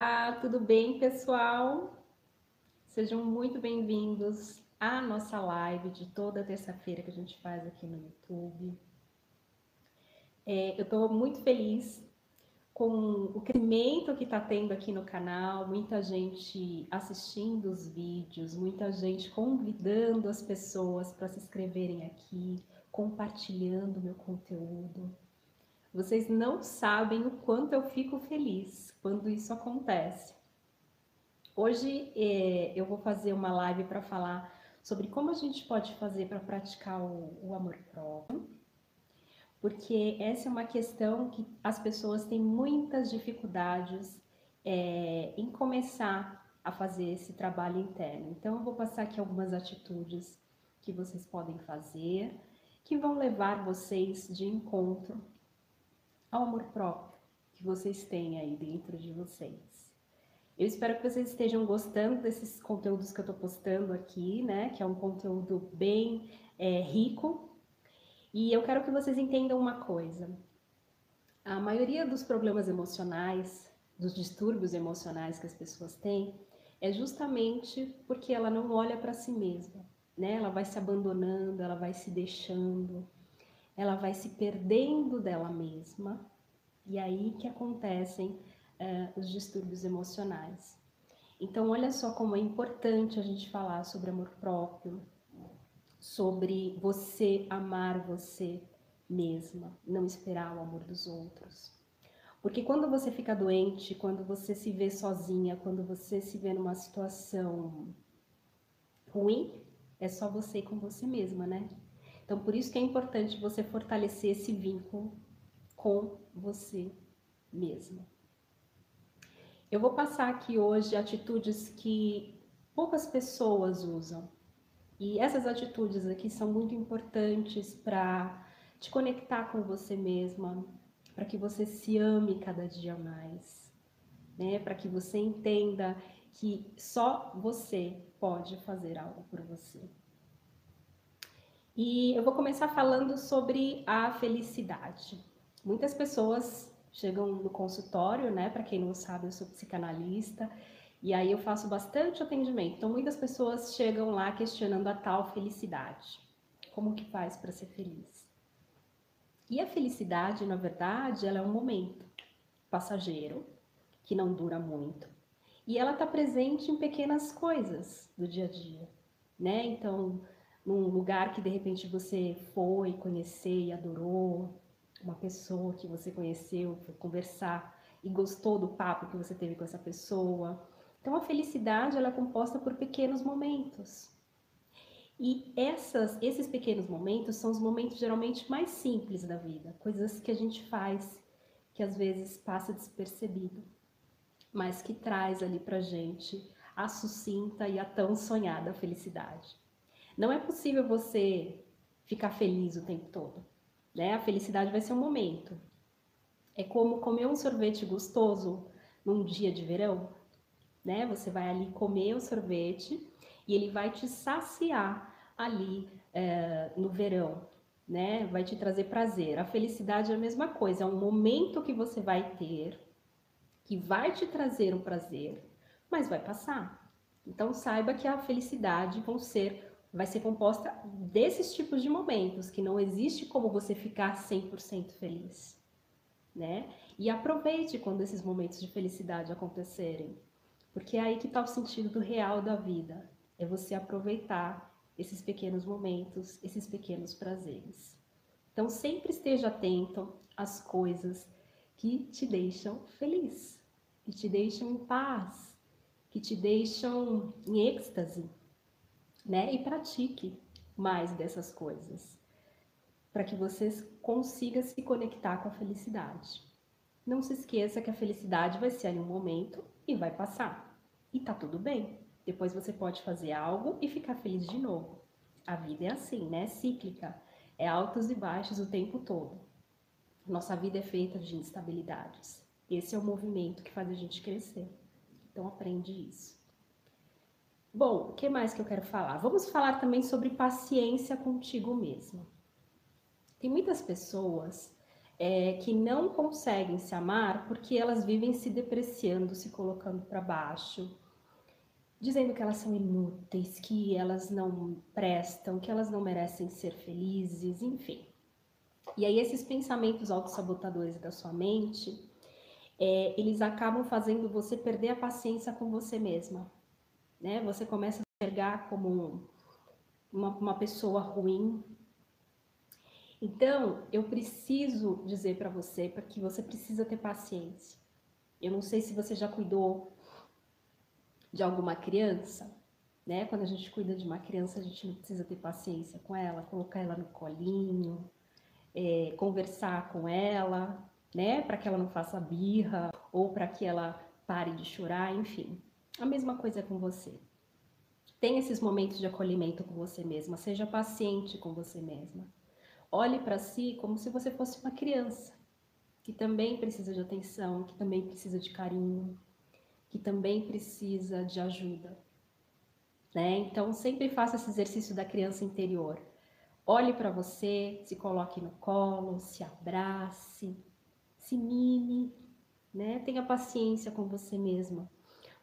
Olá, tudo bem, pessoal? Sejam muito bem-vindos à nossa live de toda terça-feira que a gente faz aqui no YouTube. É, eu estou muito feliz com o crescimento que está tendo aqui no canal, muita gente assistindo os vídeos, muita gente convidando as pessoas para se inscreverem aqui, compartilhando meu conteúdo. Vocês não sabem o quanto eu fico feliz quando isso acontece. Hoje é, eu vou fazer uma live para falar sobre como a gente pode fazer para praticar o, o amor próprio, porque essa é uma questão que as pessoas têm muitas dificuldades é, em começar a fazer esse trabalho interno. Então eu vou passar aqui algumas atitudes que vocês podem fazer, que vão levar vocês de encontro ao amor próprio que vocês têm aí dentro de vocês. Eu espero que vocês estejam gostando desses conteúdos que eu estou postando aqui, né? Que é um conteúdo bem é, rico. E eu quero que vocês entendam uma coisa. A maioria dos problemas emocionais, dos distúrbios emocionais que as pessoas têm, é justamente porque ela não olha para si mesma, né? Ela vai se abandonando, ela vai se deixando, ela vai se perdendo dela mesma e aí que acontecem uh, os distúrbios emocionais. Então, olha só como é importante a gente falar sobre amor próprio, sobre você amar você mesma, não esperar o amor dos outros. Porque quando você fica doente, quando você se vê sozinha, quando você se vê numa situação ruim, é só você com você mesma, né? Então, por isso que é importante você fortalecer esse vínculo com você mesma. Eu vou passar aqui hoje atitudes que poucas pessoas usam. E essas atitudes aqui são muito importantes para te conectar com você mesma, para que você se ame cada dia mais, né? Para que você entenda que só você pode fazer algo por você. E eu vou começar falando sobre a felicidade. Muitas pessoas chegam no consultório, né? Para quem não sabe, eu sou psicanalista e aí eu faço bastante atendimento. Então, muitas pessoas chegam lá questionando a tal felicidade. Como que faz para ser feliz? E a felicidade, na verdade, ela é um momento passageiro que não dura muito. E ela está presente em pequenas coisas do dia a dia, né? Então, num lugar que de repente você foi conhecer e adorou, uma pessoa que você conheceu, foi conversar e gostou do papo que você teve com essa pessoa. Então a felicidade ela é composta por pequenos momentos. E essas, esses pequenos momentos são os momentos geralmente mais simples da vida, coisas que a gente faz que às vezes passa despercebido, mas que traz ali pra gente a sucinta e a tão sonhada felicidade. Não é possível você ficar feliz o tempo todo, né? A felicidade vai ser um momento. É como comer um sorvete gostoso num dia de verão, né? Você vai ali comer o sorvete e ele vai te saciar ali é, no verão, né? Vai te trazer prazer. A felicidade é a mesma coisa, é um momento que você vai ter que vai te trazer um prazer, mas vai passar. Então saiba que a felicidade vão ser vai ser composta desses tipos de momentos, que não existe como você ficar 100% feliz, né? E aproveite quando esses momentos de felicidade acontecerem, porque é aí que está o sentido real da vida, é você aproveitar esses pequenos momentos, esses pequenos prazeres. Então sempre esteja atento às coisas que te deixam feliz, que te deixam em paz, que te deixam em êxtase, né? E pratique mais dessas coisas, para que você consiga se conectar com a felicidade. Não se esqueça que a felicidade vai ser ali um momento e vai passar. E tá tudo bem. Depois você pode fazer algo e ficar feliz de novo. A vida é assim, né? É cíclica. É altos e baixos o tempo todo. Nossa vida é feita de instabilidades. Esse é o movimento que faz a gente crescer. Então aprende isso. Bom, o que mais que eu quero falar? Vamos falar também sobre paciência contigo mesmo. Tem muitas pessoas é, que não conseguem se amar porque elas vivem se depreciando, se colocando para baixo, dizendo que elas são inúteis, que elas não prestam, que elas não merecem ser felizes, enfim. E aí esses pensamentos autossabotadores da sua mente, é, eles acabam fazendo você perder a paciência com você mesma, né? Você começa a enxergar como uma, uma pessoa ruim. Então, eu preciso dizer para você que você precisa ter paciência. Eu não sei se você já cuidou de alguma criança, né? Quando a gente cuida de uma criança, a gente não precisa ter paciência com ela, colocar ela no colinho, é, conversar com ela, né? Para que ela não faça birra ou para que ela pare de chorar, enfim. A mesma coisa com você. Tenha esses momentos de acolhimento com você mesma, seja paciente com você mesma. Olhe para si como se você fosse uma criança, que também precisa de atenção, que também precisa de carinho, que também precisa de ajuda. Né? Então, sempre faça esse exercício da criança interior. Olhe para você, se coloque no colo, se abrace, se mime, né? Tenha paciência com você mesma.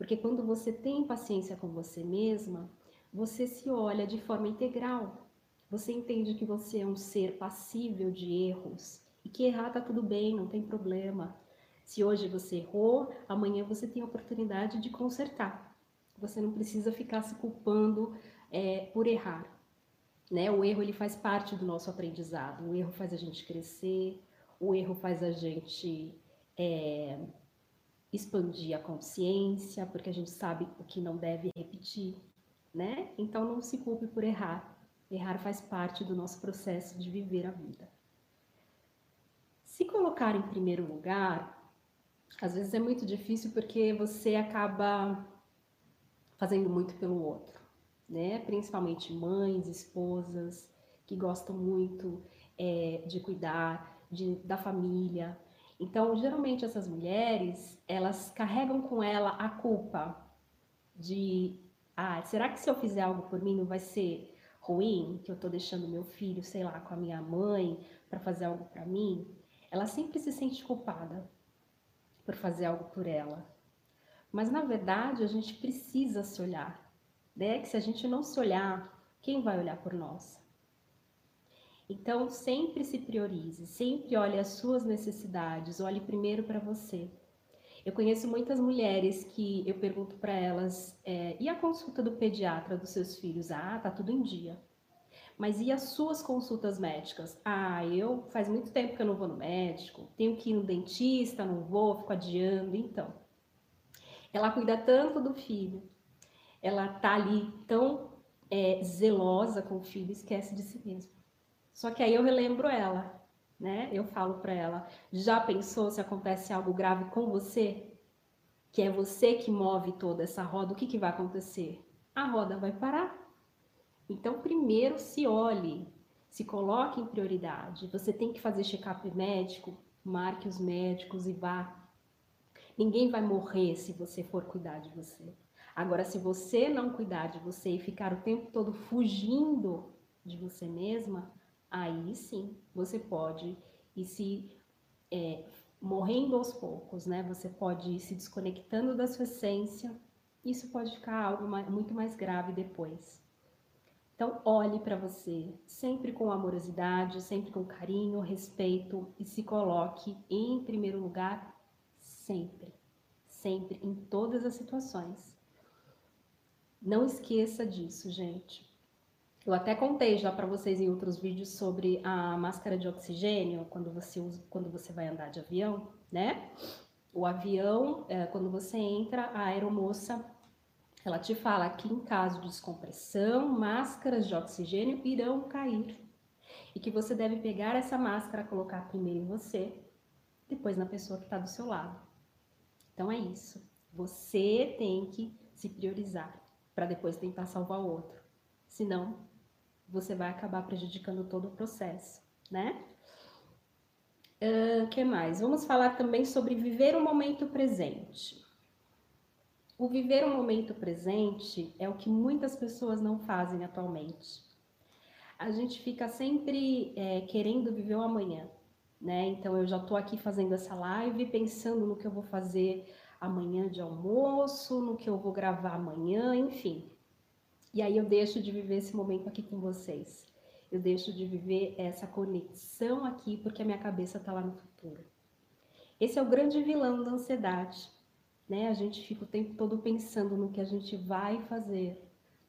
Porque quando você tem paciência com você mesma, você se olha de forma integral. Você entende que você é um ser passível de erros e que errar tá tudo bem, não tem problema. Se hoje você errou, amanhã você tem a oportunidade de consertar. Você não precisa ficar se culpando é, por errar. Né? O erro ele faz parte do nosso aprendizado. O erro faz a gente crescer. O erro faz a gente é, expandir a consciência, porque a gente sabe o que não deve repetir, né? Então não se culpe por errar. Errar faz parte do nosso processo de viver a vida. Se colocar em primeiro lugar, às vezes é muito difícil porque você acaba fazendo muito pelo outro, né? Principalmente mães, esposas que gostam muito é, de cuidar de, da família, então, geralmente essas mulheres, elas carregam com ela a culpa de, ah, será que se eu fizer algo por mim não vai ser ruim, que eu tô deixando meu filho, sei lá, com a minha mãe para fazer algo para mim? Ela sempre se sente culpada por fazer algo por ela. Mas na verdade, a gente precisa se olhar, né? Que se a gente não se olhar, quem vai olhar por nós? Então, sempre se priorize, sempre olhe as suas necessidades, olhe primeiro para você. Eu conheço muitas mulheres que eu pergunto para elas: é, e a consulta do pediatra dos seus filhos? Ah, tá tudo em dia. Mas e as suas consultas médicas? Ah, eu faz muito tempo que eu não vou no médico, tenho que ir no dentista, não vou, fico adiando. Então, ela cuida tanto do filho, ela tá ali tão é, zelosa com o filho, esquece de si mesma. Só que aí eu relembro ela, né? Eu falo para ela: já pensou se acontece algo grave com você? Que é você que move toda essa roda, o que, que vai acontecer? A roda vai parar. Então, primeiro se olhe, se coloque em prioridade. Você tem que fazer check-up médico, marque os médicos e vá. Ninguém vai morrer se você for cuidar de você. Agora, se você não cuidar de você e ficar o tempo todo fugindo de você mesma, aí sim você pode ir se é, morrendo aos poucos, né? Você pode ir se desconectando da sua essência. Isso pode ficar algo mais, muito mais grave depois. Então, olhe para você, sempre com amorosidade, sempre com carinho, respeito e se coloque em primeiro lugar sempre, sempre, em todas as situações. Não esqueça disso, gente. Eu até contei já para vocês em outros vídeos sobre a máscara de oxigênio quando você usa, quando você vai andar de avião, né? O avião, é, quando você entra, a aeromoça ela te fala que em caso de descompressão, máscaras de oxigênio irão cair e que você deve pegar essa máscara, colocar primeiro em você, depois na pessoa que está do seu lado. Então é isso. Você tem que se priorizar para depois tentar salvar o outro. Senão, você vai acabar prejudicando todo o processo, né? O uh, que mais? Vamos falar também sobre viver o momento presente. O viver o momento presente é o que muitas pessoas não fazem atualmente. A gente fica sempre é, querendo viver o amanhã. né? Então eu já estou aqui fazendo essa live pensando no que eu vou fazer amanhã de almoço, no que eu vou gravar amanhã, enfim. E aí eu deixo de viver esse momento aqui com vocês. Eu deixo de viver essa conexão aqui porque a minha cabeça está lá no futuro. Esse é o grande vilão da ansiedade, né? A gente fica o tempo todo pensando no que a gente vai fazer,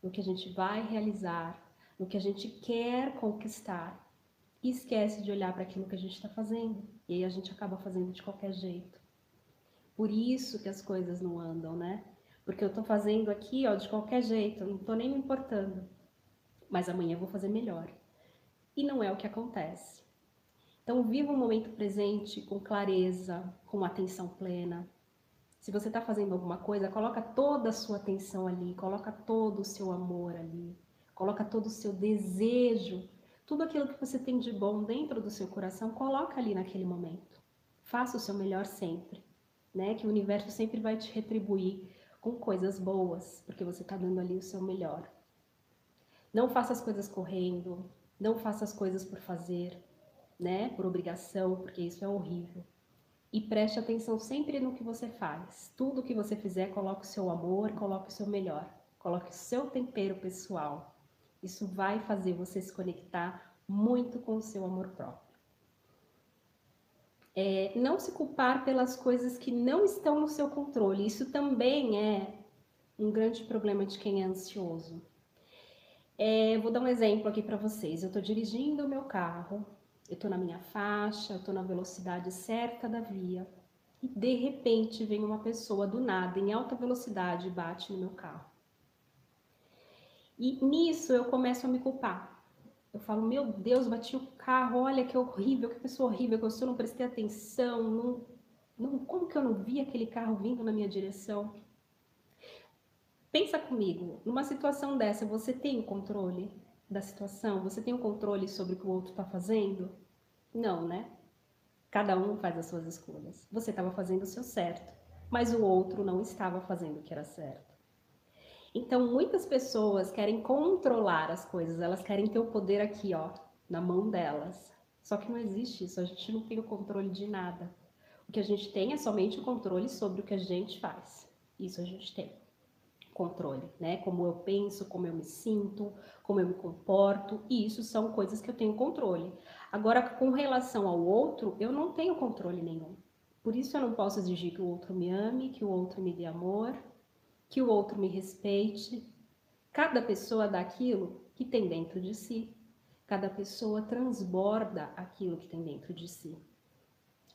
no que a gente vai realizar, no que a gente quer conquistar e esquece de olhar para aquilo que a gente está fazendo. E aí a gente acaba fazendo de qualquer jeito. Por isso que as coisas não andam, né? Porque eu estou fazendo aqui, ó, de qualquer jeito, não estou nem me importando. Mas amanhã eu vou fazer melhor. E não é o que acontece. Então, viva o momento presente com clareza, com atenção plena. Se você está fazendo alguma coisa, coloca toda a sua atenção ali, coloca todo o seu amor ali, coloca todo o seu desejo tudo aquilo que você tem de bom dentro do seu coração, coloca ali naquele momento. Faça o seu melhor sempre, né? Que o universo sempre vai te retribuir com coisas boas, porque você está dando ali o seu melhor. Não faça as coisas correndo, não faça as coisas por fazer, né? Por obrigação, porque isso é horrível. E preste atenção sempre no que você faz. Tudo que você fizer, coloque o seu amor, coloque o seu melhor, coloque o seu tempero pessoal, isso vai fazer você se conectar muito com o seu amor próprio. É, não se culpar pelas coisas que não estão no seu controle. Isso também é um grande problema de quem é ansioso. É, vou dar um exemplo aqui para vocês. Eu estou dirigindo o meu carro, eu estou na minha faixa, eu estou na velocidade certa da via e de repente vem uma pessoa do nada em alta velocidade e bate no meu carro. E nisso eu começo a me culpar. Eu falo, meu Deus, bati o carro, olha que horrível, que pessoa horrível, que eu não prestei atenção, não, não, como que eu não vi aquele carro vindo na minha direção? Pensa comigo, numa situação dessa, você tem o controle da situação? Você tem o controle sobre o que o outro está fazendo? Não, né? Cada um faz as suas escolhas. Você estava fazendo o seu certo, mas o outro não estava fazendo o que era certo. Então, muitas pessoas querem controlar as coisas, elas querem ter o poder aqui, ó, na mão delas. Só que não existe isso, a gente não tem o controle de nada. O que a gente tem é somente o controle sobre o que a gente faz. Isso a gente tem controle, né? Como eu penso, como eu me sinto, como eu me comporto, e isso são coisas que eu tenho controle. Agora, com relação ao outro, eu não tenho controle nenhum. Por isso eu não posso exigir que o outro me ame, que o outro me dê amor, que o outro me respeite. Cada pessoa dá aquilo que tem dentro de si. Cada pessoa transborda aquilo que tem dentro de si.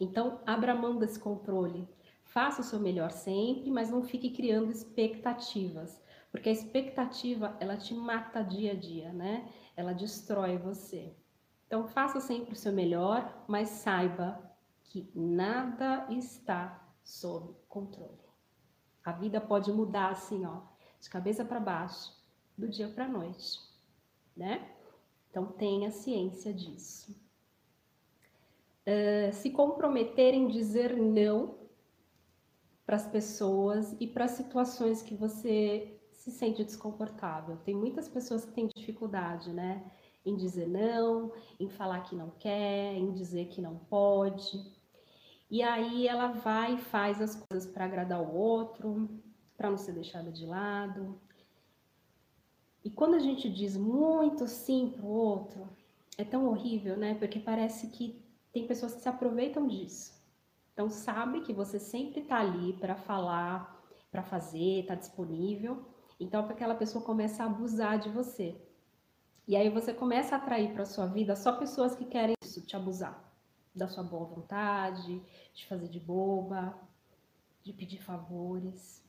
Então, abra mão desse controle. Faça o seu melhor sempre, mas não fique criando expectativas, porque a expectativa ela te mata dia a dia, né? Ela destrói você. Então, faça sempre o seu melhor, mas saiba que nada está sob controle. A vida pode mudar assim, ó, de cabeça para baixo, do dia para noite, né? Então tenha ciência disso. Uh, se comprometer em dizer não para as pessoas e para situações que você se sente desconfortável. Tem muitas pessoas que têm dificuldade, né? Em dizer não, em falar que não quer, em dizer que não pode. E aí ela vai e faz as coisas para agradar o outro, para não ser deixada de lado. E quando a gente diz muito sim para o outro, é tão horrível, né? Porque parece que tem pessoas que se aproveitam disso. Então sabe que você sempre está ali para falar, para fazer, está disponível. Então aquela pessoa começa a abusar de você. E aí você começa a atrair para sua vida só pessoas que querem isso, te abusar da sua boa vontade, de fazer de boba, de pedir favores.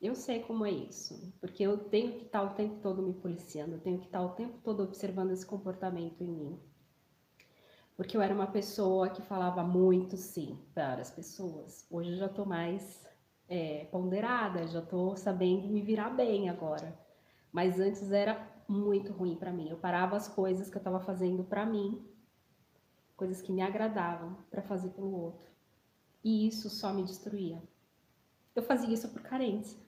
Eu sei como é isso, porque eu tenho que estar o tempo todo me policiando, eu tenho que estar o tempo todo observando esse comportamento em mim. Porque eu era uma pessoa que falava muito sim para as pessoas. Hoje eu já estou mais é, ponderada, já estou sabendo me virar bem agora. Mas antes era muito ruim para mim. Eu parava as coisas que eu estava fazendo para mim coisas que me agradavam para fazer pelo outro. E isso só me destruía. Eu fazia isso por carência,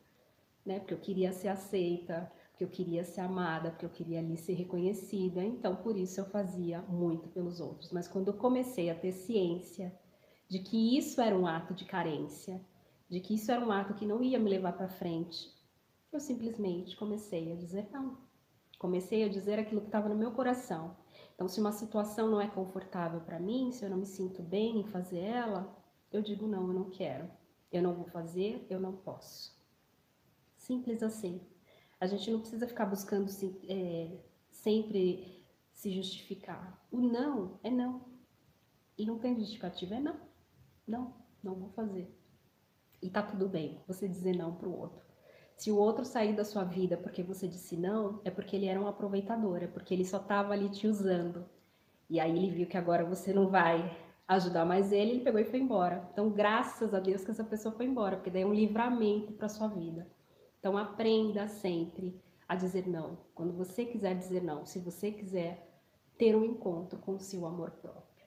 né? Porque eu queria ser aceita, porque eu queria ser amada, porque eu queria ali ser reconhecida, então por isso eu fazia muito pelos outros. Mas quando eu comecei a ter ciência de que isso era um ato de carência, de que isso era um ato que não ia me levar para frente, eu simplesmente comecei a dizer não. Comecei a dizer aquilo que estava no meu coração. Então, se uma situação não é confortável para mim, se eu não me sinto bem em fazer ela, eu digo não, eu não quero. Eu não vou fazer, eu não posso. Simples assim. A gente não precisa ficar buscando é, sempre se justificar. O não é não. E não tem justificativa, é não. Não, não vou fazer. E tá tudo bem você dizer não para o outro. Se o outro sair da sua vida porque você disse não, é porque ele era um aproveitador, é porque ele só estava ali te usando. E aí ele viu que agora você não vai ajudar mais ele, ele pegou e foi embora. Então, graças a Deus que essa pessoa foi embora, porque daí é um livramento para sua vida. Então, aprenda sempre a dizer não. Quando você quiser dizer não, se você quiser ter um encontro com o seu amor próprio.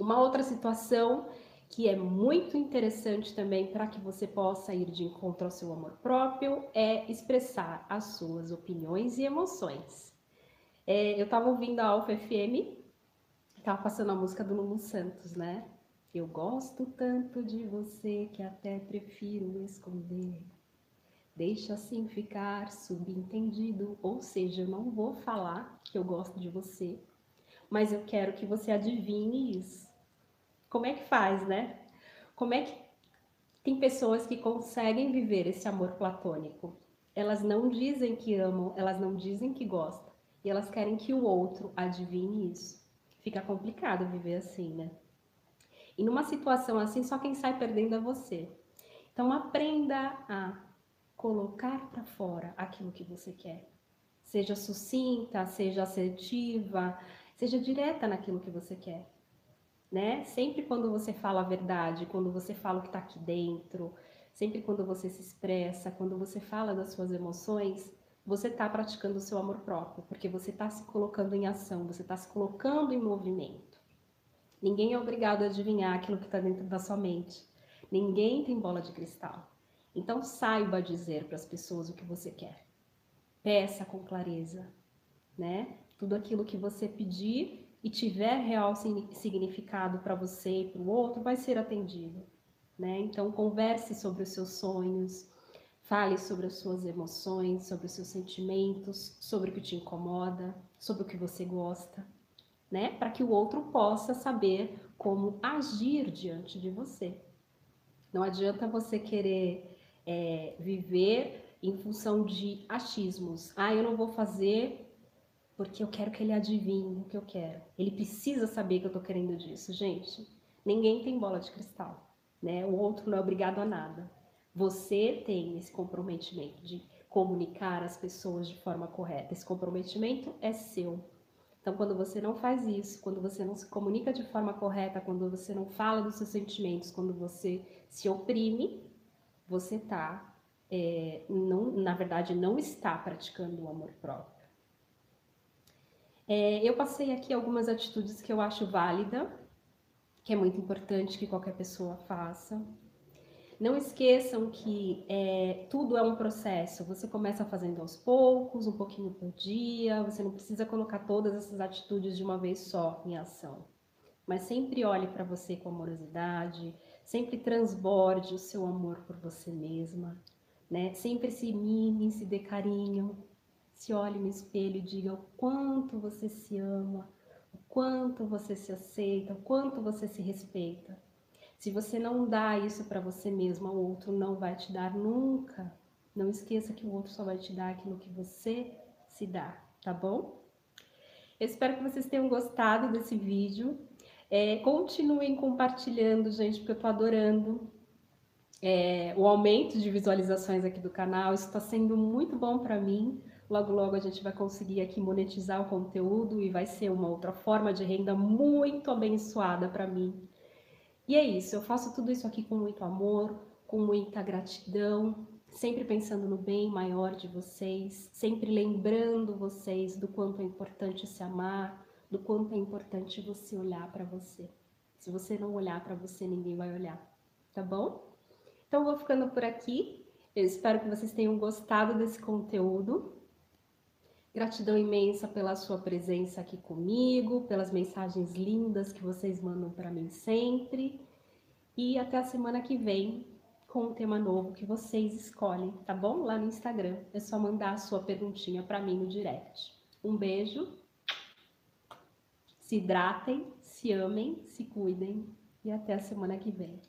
Uma outra situação que é muito interessante também para que você possa ir de encontro ao seu amor próprio é expressar as suas opiniões e emoções. É, eu estava ouvindo a Alfa FM Tava passando a música do Lulu Santos, né? Eu gosto tanto de você que até prefiro esconder. Deixa assim ficar subentendido, ou seja, eu não vou falar que eu gosto de você, mas eu quero que você adivinhe isso. Como é que faz, né? Como é que tem pessoas que conseguem viver esse amor platônico? Elas não dizem que amam, elas não dizem que gostam, e elas querem que o outro adivinhe isso fica complicado viver assim, né? E numa situação assim, só quem sai perdendo é você. Então aprenda a colocar para fora aquilo que você quer. Seja sucinta, seja assertiva, seja direta naquilo que você quer. Né? Sempre quando você fala a verdade, quando você fala o que está aqui dentro, sempre quando você se expressa, quando você fala das suas emoções, você está praticando o seu amor próprio, porque você está se colocando em ação, você está se colocando em movimento. Ninguém é obrigado a adivinhar aquilo que está dentro da sua mente. Ninguém tem bola de cristal. Então saiba dizer para as pessoas o que você quer. Peça com clareza, né? Tudo aquilo que você pedir e tiver real significado para você e para o outro vai ser atendido, né? Então converse sobre os seus sonhos, Fale sobre as suas emoções, sobre os seus sentimentos, sobre o que te incomoda, sobre o que você gosta, né? Para que o outro possa saber como agir diante de você. Não adianta você querer é, viver em função de achismos. Ah, eu não vou fazer porque eu quero que ele adivinhe o que eu quero. Ele precisa saber que eu tô querendo disso, gente. Ninguém tem bola de cristal, né? O outro não é obrigado a nada. Você tem esse comprometimento de comunicar as pessoas de forma correta. Esse comprometimento é seu. Então, quando você não faz isso, quando você não se comunica de forma correta, quando você não fala dos seus sentimentos, quando você se oprime, você está, é, não, na verdade, não está praticando o amor próprio. É, eu passei aqui algumas atitudes que eu acho válida, que é muito importante que qualquer pessoa faça. Não esqueçam que é, tudo é um processo. Você começa fazendo aos poucos, um pouquinho por dia. Você não precisa colocar todas essas atitudes de uma vez só em ação. Mas sempre olhe para você com amorosidade, sempre transborde o seu amor por você mesma, né? Sempre se mime, se dê carinho, se olhe no espelho e diga o quanto você se ama, o quanto você se aceita, o quanto você se respeita. Se você não dá isso para você mesma, o outro não vai te dar nunca. Não esqueça que o outro só vai te dar aquilo que você se dá, tá bom? Eu espero que vocês tenham gostado desse vídeo. É, continuem compartilhando, gente, porque eu tô adorando é, o aumento de visualizações aqui do canal. Isso está sendo muito bom para mim. Logo, logo a gente vai conseguir aqui monetizar o conteúdo e vai ser uma outra forma de renda muito abençoada para mim. E é isso, eu faço tudo isso aqui com muito amor, com muita gratidão, sempre pensando no bem maior de vocês, sempre lembrando vocês do quanto é importante se amar, do quanto é importante você olhar para você. Se você não olhar para você, ninguém vai olhar, tá bom? Então, vou ficando por aqui. Eu espero que vocês tenham gostado desse conteúdo. Gratidão imensa pela sua presença aqui comigo, pelas mensagens lindas que vocês mandam para mim sempre. E até a semana que vem com um tema novo que vocês escolhem, tá bom? Lá no Instagram. É só mandar a sua perguntinha para mim no direct. Um beijo. Se hidratem, se amem, se cuidem e até a semana que vem.